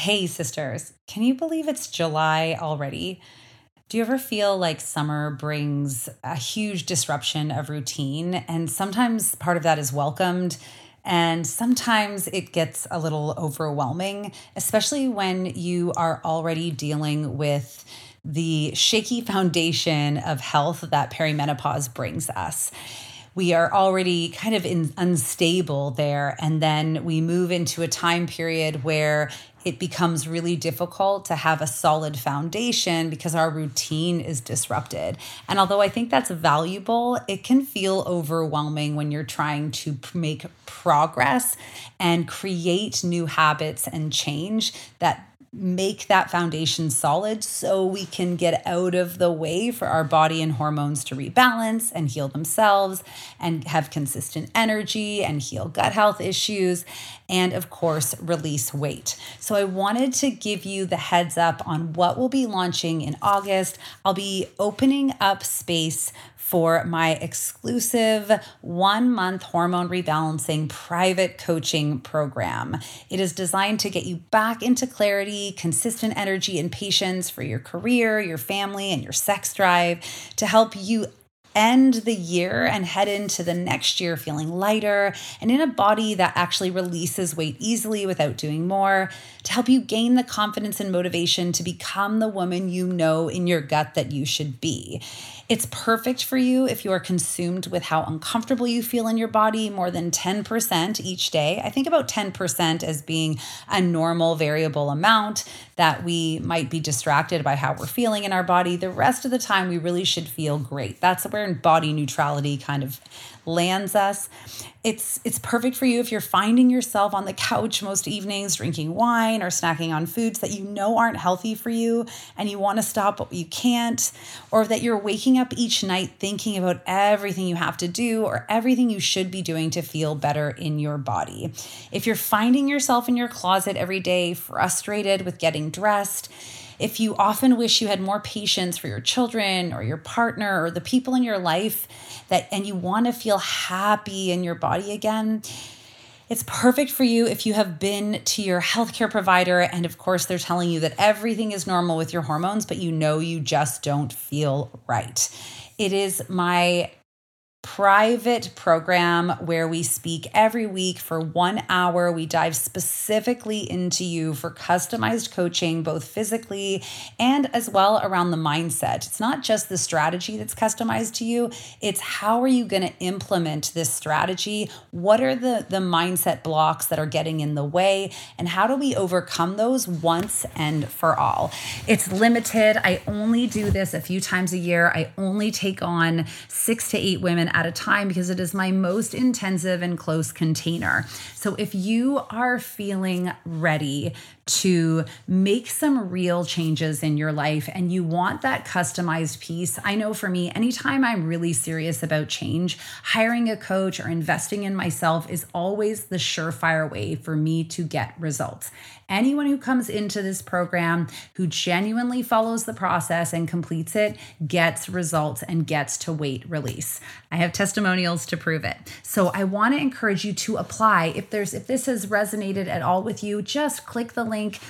Hey, sisters, can you believe it's July already? Do you ever feel like summer brings a huge disruption of routine? And sometimes part of that is welcomed, and sometimes it gets a little overwhelming, especially when you are already dealing with the shaky foundation of health that perimenopause brings us we are already kind of in, unstable there. And then we move into a time period where it becomes really difficult to have a solid foundation because our routine is disrupted. And although I think that's valuable, it can feel overwhelming when you're trying to make progress and create new habits and change that make that foundation solid so we can get out of the way for our body and hormones to rebalance and heal themselves and have consistent energy and heal gut health issues and of course release weight. So I wanted to give you the heads up on what we'll be launching in August. I'll be opening up space for my exclusive one month hormone rebalancing private coaching program. It is designed to get you back into clarity, consistent energy, and patience for your career, your family, and your sex drive to help you end the year and head into the next year feeling lighter and in a body that actually releases weight easily without doing more, to help you gain the confidence and motivation to become the woman you know in your gut that you should be. It's perfect for you if you are consumed with how uncomfortable you feel in your body more than 10% each day. I think about 10% as being a normal variable amount that we might be distracted by how we're feeling in our body. The rest of the time, we really should feel great. That's where body neutrality kind of lands us. It's it's perfect for you if you're finding yourself on the couch most evenings drinking wine or snacking on foods that you know aren't healthy for you and you want to stop but you can't or that you're waking up each night thinking about everything you have to do or everything you should be doing to feel better in your body. If you're finding yourself in your closet every day frustrated with getting dressed, if you often wish you had more patience for your children or your partner or the people in your life that and you want to feel happy in your body again, it's perfect for you if you have been to your healthcare provider and of course they're telling you that everything is normal with your hormones but you know you just don't feel right. It is my private program where we speak every week for one hour. We dive specifically into you for customized coaching, both physically and as well around the mindset. It's not just the strategy that's customized to you, it's how are you going to implement this strategy? What are the, the mindset blocks that are getting in the way? And how do we overcome those once and for all? It's limited. I only do this a few times a year. I only take on six to eight women at a time because it is my most intensive and close container. So if you are feeling ready to make some real changes in your life and you want that customized piece, I know for me, anytime I'm really serious about change, hiring a coach or investing in myself is always the surefire way for me to get results. Anyone who comes into this program who genuinely follows the process and completes it gets results and gets to weight release. I have testimonials to prove it. So I want to encourage you to apply. If there's if this has resonated at all with you, just click the link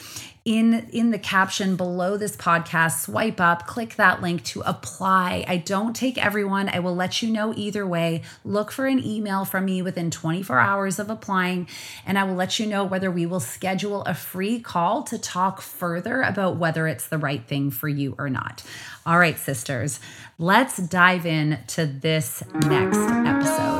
in in the caption below this podcast swipe up click that link to apply. I don't take everyone. I will let you know either way. Look for an email from me within 24 hours of applying and i will let you know whether we will schedule a free call to talk further about whether it's the right thing for you or not. All right sisters let's dive in to this next episode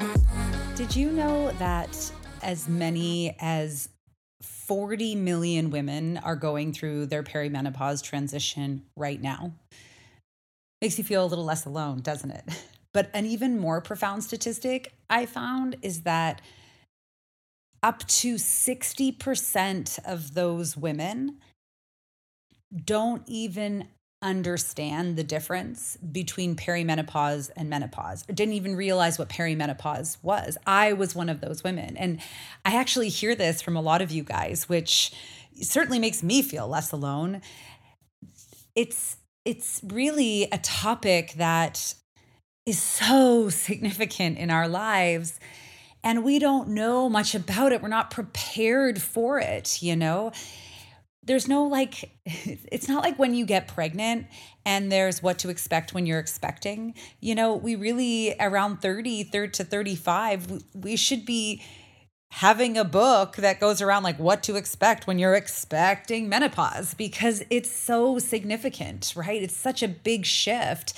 That as many as 40 million women are going through their perimenopause transition right now? Makes you feel a little less alone, doesn't it? But an even more profound statistic I found is that up to 60% of those women don't even understand the difference between perimenopause and menopause. I didn't even realize what perimenopause was. I was one of those women. And I actually hear this from a lot of you guys, which certainly makes me feel less alone. It's it's really a topic that is so significant in our lives and we don't know much about it. We're not prepared for it, you know? There's no like, it's not like when you get pregnant and there's what to expect when you're expecting. You know, we really, around 30, 30 to 35, we should be having a book that goes around like what to expect when you're expecting menopause because it's so significant, right? It's such a big shift.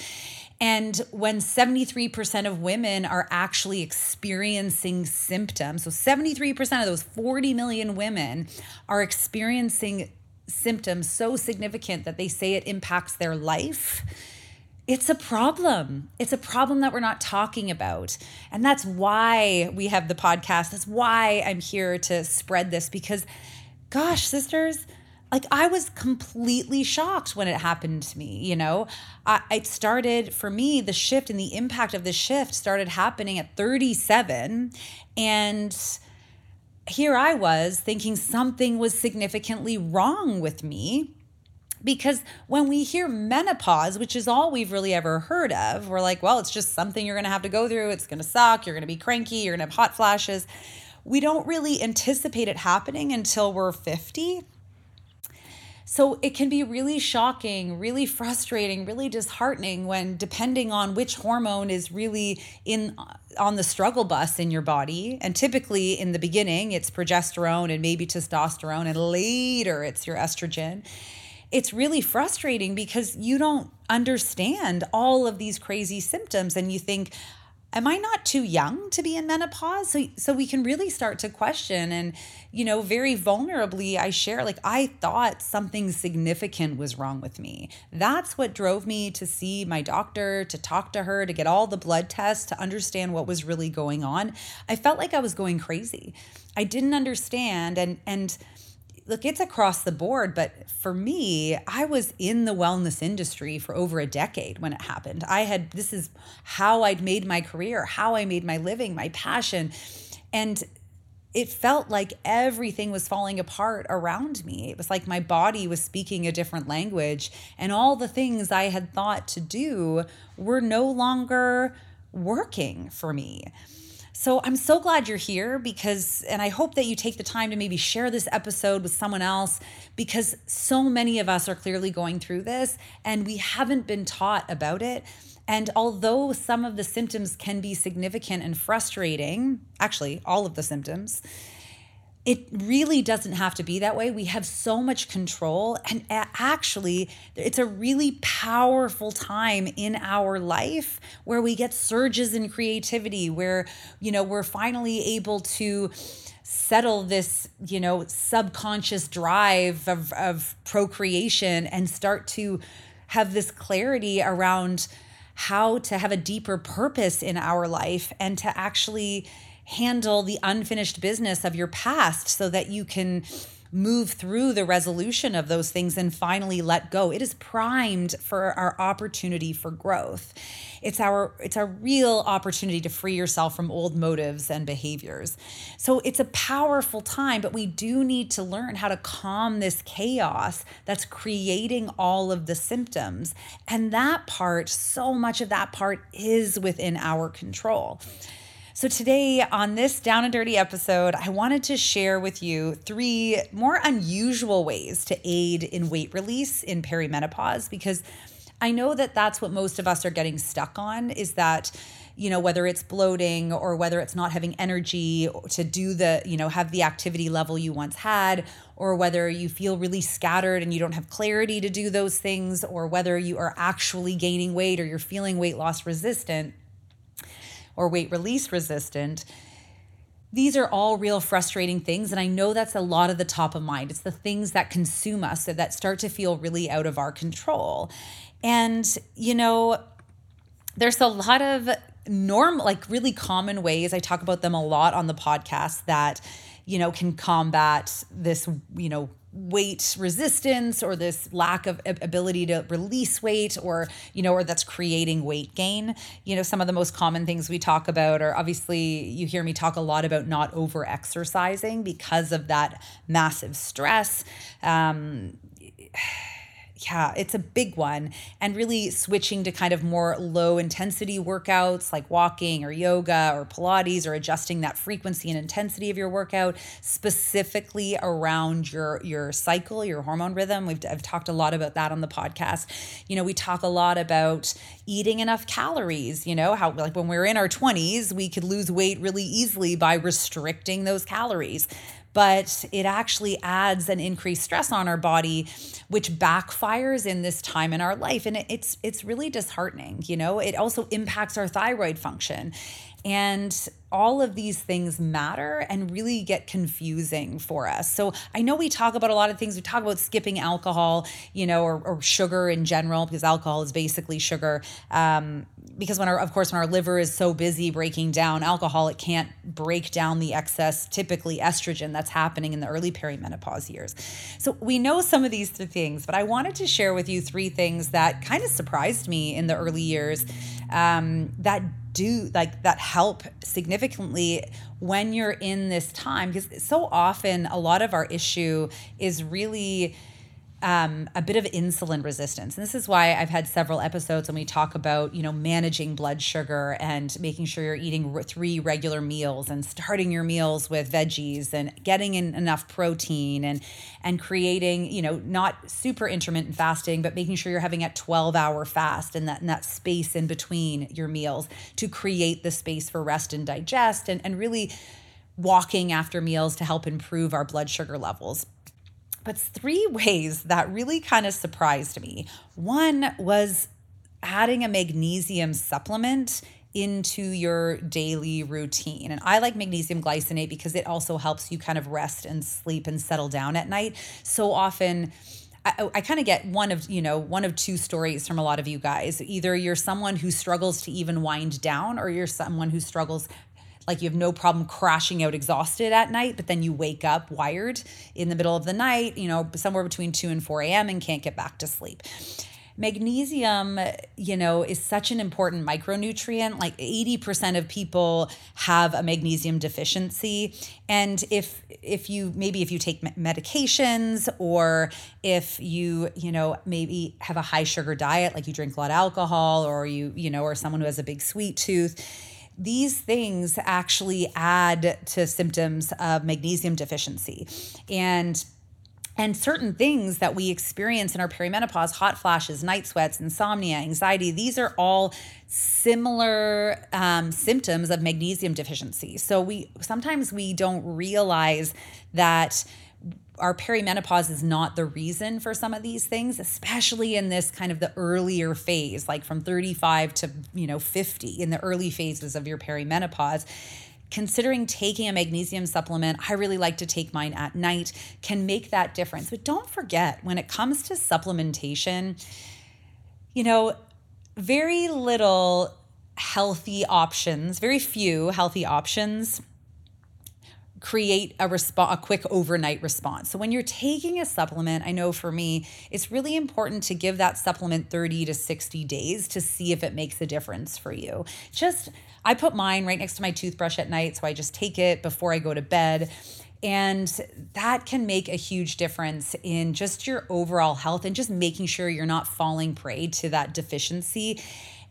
And when 73% of women are actually experiencing symptoms, so 73% of those 40 million women are experiencing symptoms so significant that they say it impacts their life. It's a problem. It's a problem that we're not talking about. And that's why we have the podcast. That's why I'm here to spread this because, gosh, sisters, like I was completely shocked when it happened to me. You know, I, it started for me, the shift and the impact of the shift started happening at 37. And here I was thinking something was significantly wrong with me. Because when we hear menopause, which is all we've really ever heard of, we're like, well, it's just something you're going to have to go through. It's going to suck. You're going to be cranky. You're going to have hot flashes. We don't really anticipate it happening until we're 50 so it can be really shocking, really frustrating, really disheartening when depending on which hormone is really in uh, on the struggle bus in your body. And typically in the beginning it's progesterone and maybe testosterone and later it's your estrogen. It's really frustrating because you don't understand all of these crazy symptoms and you think am I not too young to be in menopause? So, so we can really start to question. And, you know, very vulnerably, I share, like, I thought something significant was wrong with me. That's what drove me to see my doctor, to talk to her, to get all the blood tests, to understand what was really going on. I felt like I was going crazy. I didn't understand. And, and, look, it's across the board, but for me, I was in the wellness industry for over a decade when it happened. I had, this is how I'd made my career, how I made my living, my passion. And it felt like everything was falling apart around me. It was like my body was speaking a different language, and all the things I had thought to do were no longer working for me. So I'm so glad you're here because, and I hope that you take the time to maybe share this episode with someone else because so many of us are clearly going through this and we haven't been taught about it. And although some of the symptoms can be significant and frustrating, actually, all of the symptoms, it really doesn't have to be that way. We have so much control. And actually, it's a really powerful time in our life where we get surges in creativity, where, you know, we're finally able to settle this, you know, subconscious drive of, of procreation and start to have this clarity around how to have a deeper purpose in our life and to actually handle the unfinished business of your past so that you can move through the resolution of those things and finally let go. It is primed for our opportunity for growth. It's our it's a real opportunity to free yourself from old motives and behaviors. So it's a powerful time, but we do need to learn how to calm this chaos that's creating all of the symptoms. And that part, so much of that part is within our control. So, today on this Down and Dirty episode, I wanted to share with you three more unusual ways to aid in weight release in perimenopause because I know that that's what most of us are getting stuck on is that you know whether it's bloating or whether it's not having energy to do the you know have the activity level you once had or whether you feel really scattered and you don't have clarity to do those things or whether you are actually gaining weight or you're feeling weight loss resistant or weight release resistant these are all real frustrating things and i know that's a lot of the top of mind. It's the things that consume us that start to feel really out of our control. And you know there's a lot of normal like really common ways i talk about them a lot on the podcast that you know can combat this you know weight resistance or this lack of ability to release weight or you know or that's creating weight gain. You know some of the most common things we talk about are obviously you hear me talk a lot about not over exercising because of that massive stress. Um, yeah, it's a big one. And really switching to kind of more low intensity workouts like walking or yoga or Pilates or adjusting that frequency and intensity of your workout specifically around your your cycle, your hormone rhythm. We've I've talked a lot about that on the podcast. You know, we talk a lot about eating enough calories, you know, how like when we we're in our 20s, we could lose weight really easily by restricting those calories but it actually adds an increased stress on our body which backfires in this time in our life and it's it's really disheartening you know it also impacts our thyroid function and all of these things matter and really get confusing for us. So I know we talk about a lot of things. We talk about skipping alcohol, you know, or, or sugar in general, because alcohol is basically sugar. Um, because when our, of course, when our liver is so busy breaking down alcohol, it can't break down the excess, typically estrogen that's happening in the early perimenopause years. So we know some of these things, but I wanted to share with you three things that kind of surprised me in the early years um, that do like that help significantly when you're in this time because so often a lot of our issue is really um, a bit of insulin resistance. And this is why I've had several episodes when we talk about, you know, managing blood sugar and making sure you're eating three regular meals and starting your meals with veggies and getting in enough protein and and creating, you know, not super intermittent fasting, but making sure you're having a 12 hour fast and that, and that space in between your meals to create the space for rest and digest and, and really walking after meals to help improve our blood sugar levels but three ways that really kind of surprised me. One was adding a magnesium supplement into your daily routine. And I like magnesium glycinate because it also helps you kind of rest and sleep and settle down at night. So often, I, I kind of get one of you know one of two stories from a lot of you guys. Either you're someone who struggles to even wind down, or you're someone who struggles like you have no problem crashing out exhausted at night, but then you wake up wired in the middle of the night, you know, somewhere between 2 and 4 a.m. and can't get back to sleep. Magnesium, you know, is such an important micronutrient. Like 80% of people have a magnesium deficiency. And if if you maybe if you take medications or if you, you know, maybe have a high sugar diet like you drink a lot of alcohol or you, you know, or someone who has a big sweet tooth, these things actually add to symptoms of magnesium deficiency. And and certain things that we experience in our perimenopause hot flashes night sweats insomnia anxiety these are all similar um, symptoms of magnesium deficiency so we sometimes we don't realize that our perimenopause is not the reason for some of these things especially in this kind of the earlier phase like from 35 to you know 50 in the early phases of your perimenopause. Considering taking a magnesium supplement i really like to take mine at night can make that difference. But don't forget when it comes to supplementation you know very little healthy options very few healthy options create a response a quick overnight response. So when you're taking a supplement, I know for me, it's really important to give that supplement 30 to 60 days to see if it makes a difference for you. Just I put mine right next to my toothbrush at night, so I just take it before I go to bed. And that can make a huge difference in just your overall health and just making sure you're not falling prey to that deficiency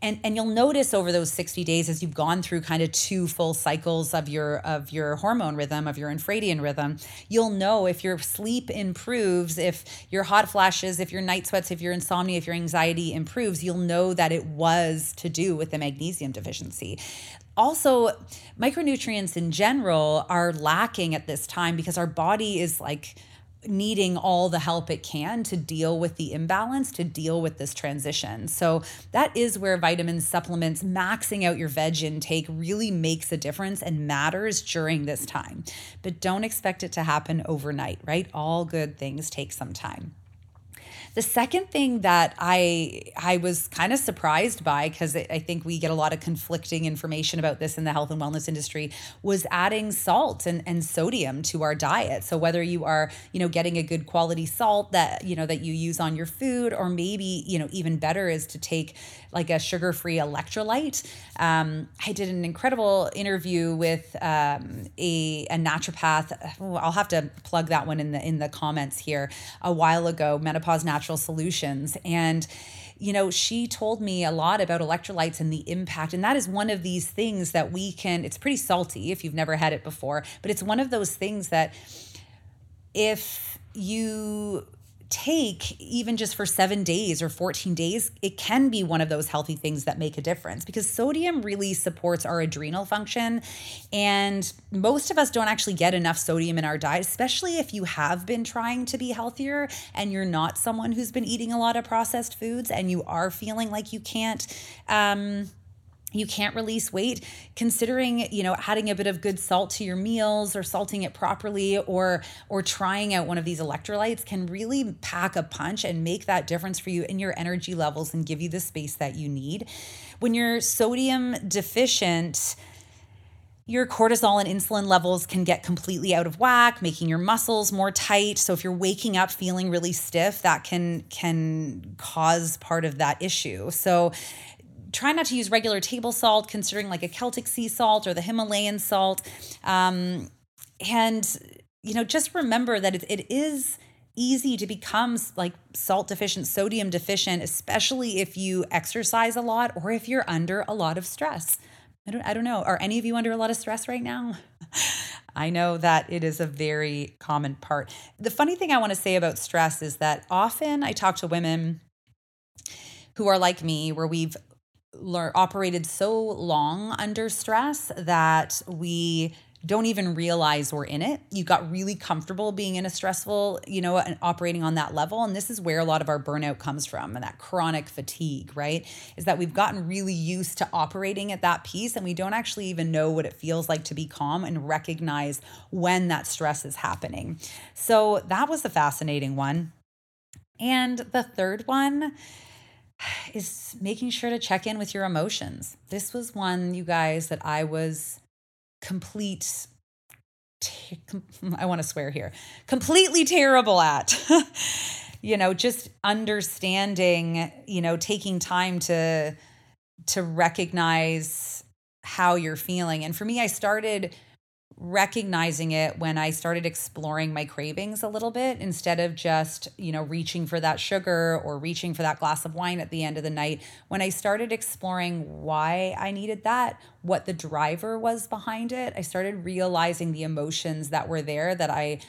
and and you'll notice over those 60 days as you've gone through kind of two full cycles of your of your hormone rhythm of your infradian rhythm you'll know if your sleep improves if your hot flashes if your night sweats if your insomnia if your anxiety improves you'll know that it was to do with the magnesium deficiency. Also micronutrients in general are lacking at this time because our body is like needing all the help it can to deal with the imbalance, to deal with this transition. So that is where vitamin supplements, maxing out your veg intake really makes a difference and matters during this time. But don't expect it to happen overnight, right? All good things take some time. The second thing that I I was kind of surprised by because I think we get a lot of conflicting information about this in the health and wellness industry was adding salt and, and sodium to our diet. So whether you are you know getting a good quality salt that you know that you use on your food, or maybe you know even better is to take like a sugar free electrolyte. Um, I did an incredible interview with um, a, a naturopath. I'll have to plug that one in the in the comments here a while ago. Menopause Natural natural solutions. And you know, she told me a lot about electrolytes and the impact. And that is one of these things that we can, it's pretty salty if you've never had it before, but it's one of those things that if you take even just for seven days or 14 days, it can be one of those healthy things that make a difference because sodium really supports our adrenal function. And most of us don't actually get enough sodium in our diet, especially if you have been trying to be healthier and you're not someone who's been eating a lot of processed foods and you are feeling like you can't. Um, you can't release weight considering you know adding a bit of good salt to your meals or salting it properly or or trying out one of these electrolytes can really pack a punch and make that difference for you in your energy levels and give you the space that you need. When you're sodium deficient your cortisol and insulin levels can get completely out of whack making your muscles more tight. So if you're waking up feeling really stiff that can can cause part of that issue. So try not to use regular table salt, considering like a Celtic sea salt or the Himalayan salt. Um, and, you know, just remember that it, it is easy to become like salt deficient, sodium deficient, especially if you exercise a lot or if you're under a lot of stress. I don't, I don't know. Are any of you under a lot of stress right now? I know that it is a very common part. The funny thing I want to say about stress is that often I talk to women who are like me, where we've lear- operated so long under stress that we don't even realize we're in it. You got really comfortable being in a stressful, you know, and operating on that level. And this is where a lot of our burnout comes from and that chronic fatigue, right? Is that we've gotten really used to operating at that piece and we don't actually even know what it feels like to be calm and recognize when that stress is happening. So that was the fascinating one. And the third one, is making sure to check in with your emotions. This was one, you guys, that I was complete. I want to swear here, completely terrible at. you know, just understanding, you know, taking time to to recognize how you're feeling. And for me, I started recognizing it when I started exploring my cravings a little bit instead of just, you know, reaching for that sugar or reaching for that glass of wine at the end of the night. When I started exploring why I needed that, what the driver was behind it, I started realizing the emotions that were there that I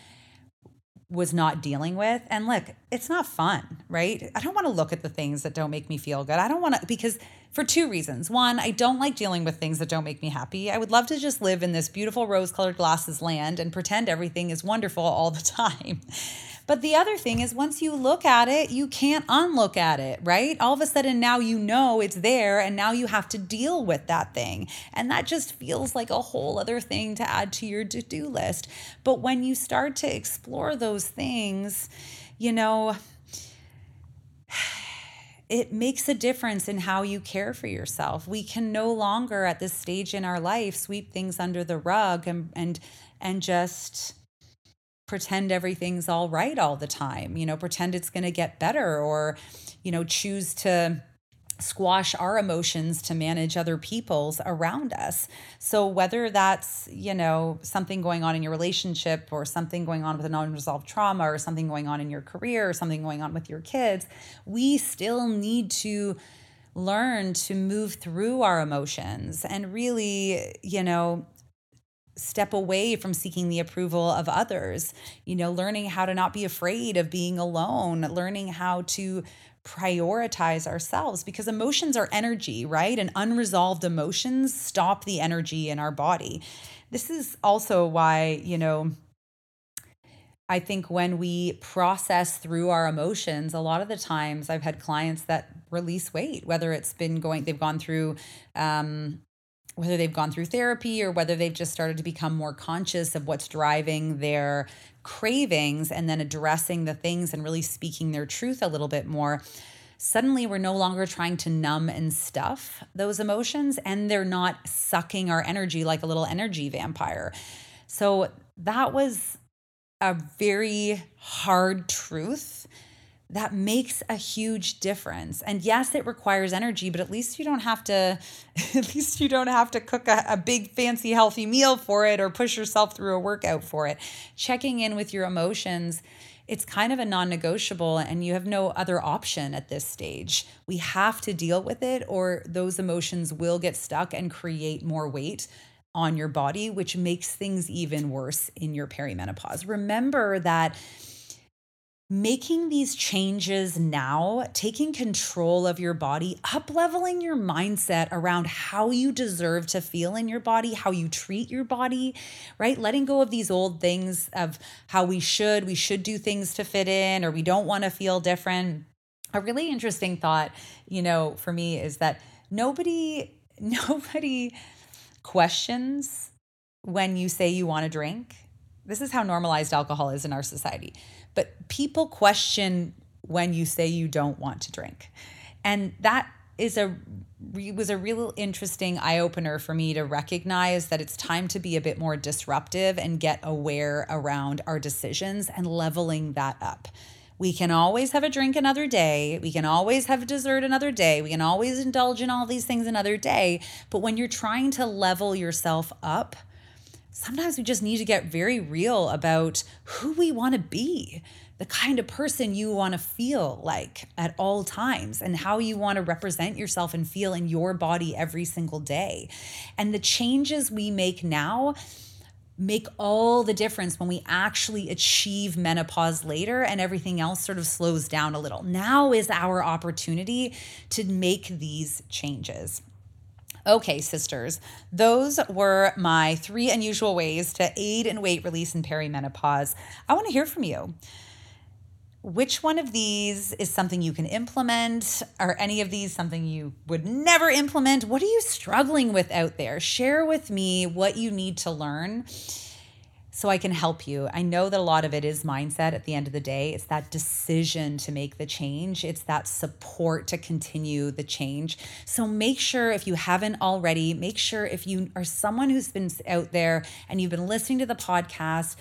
was not dealing with. And look, it's not fun, right? I don't want to look at the things that don't make me feel good. I don't want to, because for two reasons. One, I don't like dealing with things that don't make me happy. I would love to just live in this beautiful rose colored glasses land and pretend everything is wonderful all the time. But the other thing is, once you look at it, you can't unlook at it, right? All of a sudden, now you know it's there, and now you have to deal with that thing. And that just feels like a whole other thing to add to your to do list. But when you start to explore those things, you know, it makes a difference in how you care for yourself. We can no longer at this stage in our life sweep things under the rug and and and just pretend everything's all right all the time, you know, pretend it's going to get better or, you know, choose to squash our emotions to manage other people's around us. So whether that's, you know, something going on in your relationship or something going on with an unresolved trauma or something going on in your career or something going on with your kids, we still need to learn to move through our emotions and really, you know, step away from seeking the approval of others, you know, learning how to not be afraid of being alone, learning how to prioritize ourselves because emotions are energy, right? And unresolved emotions stop the energy in our body. This is also why, you know, I think when we process through our emotions, a lot of the times I've had clients that release weight, whether it's been going, they've gone through um, whether they've gone through therapy or whether they've just started to become more conscious of what's driving their cravings and then addressing the things and really speaking their truth a little bit more suddenly we're no longer trying to numb and stuff those emotions and they're not sucking our energy like a little energy vampire. So that was a very hard truth that makes a huge difference. And yes, it requires energy, but at least you don't have to at least you don't have to cook a, a, big fancy healthy meal for it or push yourself through a workout for it. Checking in with your emotions, it's kind of a non-negotiable and you have no other option at this stage. We have to deal with it or those emotions will get stuck and create more weight on your body, which makes things even worse in your perimenopause. Remember that making these changes now, taking control of your body, up leveling your mindset around how you deserve to feel in your body, how you treat your body, right? Letting go of these old things of how we should, we should do things to fit in, or we don't want to feel different. A really interesting thought, you know, for me is that nobody, nobody questions when you say you want to drink. This is how normalized alcohol is in our society but people question when you say you don't want to drink. And that is a was a real interesting eye opener for me to recognize that it's time to be a bit more disruptive and get aware around our decisions and leveling that up. We can always have a drink another day. We can always have dessert another day. We can always indulge in all these things another day. But when you're trying to level yourself up, sometimes we just need to get very real about who we want to be, the kind of person you want to feel like at all times, and how you want to represent yourself and feel in your body every single day. And the changes we make now make all the difference when we actually achieve menopause later and everything else sort of slows down a little. Now is our opportunity to make these changes. Okay, sisters, those were my three unusual ways to aid in weight release in perimenopause. I want to hear from you. Which one of these is something you can implement? Are any of these something you would never implement? What are you struggling with out there? Share with me what you need to learn so I can help you. I know that a lot of it is mindset at the end of the day. It's that decision to make the change, it's that support to continue the change. So make sure if you haven't already, make sure if you are someone who's been out there and you've been listening to the podcast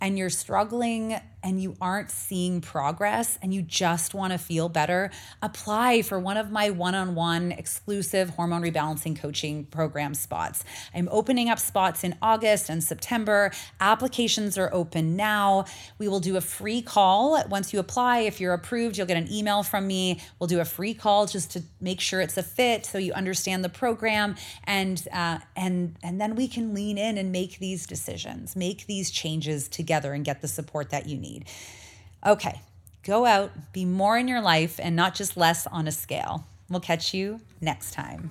and you're struggling and you aren't seeing progress and you just want to feel better, apply for one of my one on one exclusive hormone rebalancing coaching program spots. I'm opening up spots in August and September. Applications are open now. We will do a free call. Once you apply, if you're approved, you'll get an email from me. We'll do a free call just to make sure it's a fit so you understand the program and uh, and and then we can lean in and make these decisions, make these changes together and get the support that you need need. Okay, go out, be more in your life, and not just less on a scale. We'll catch you next time.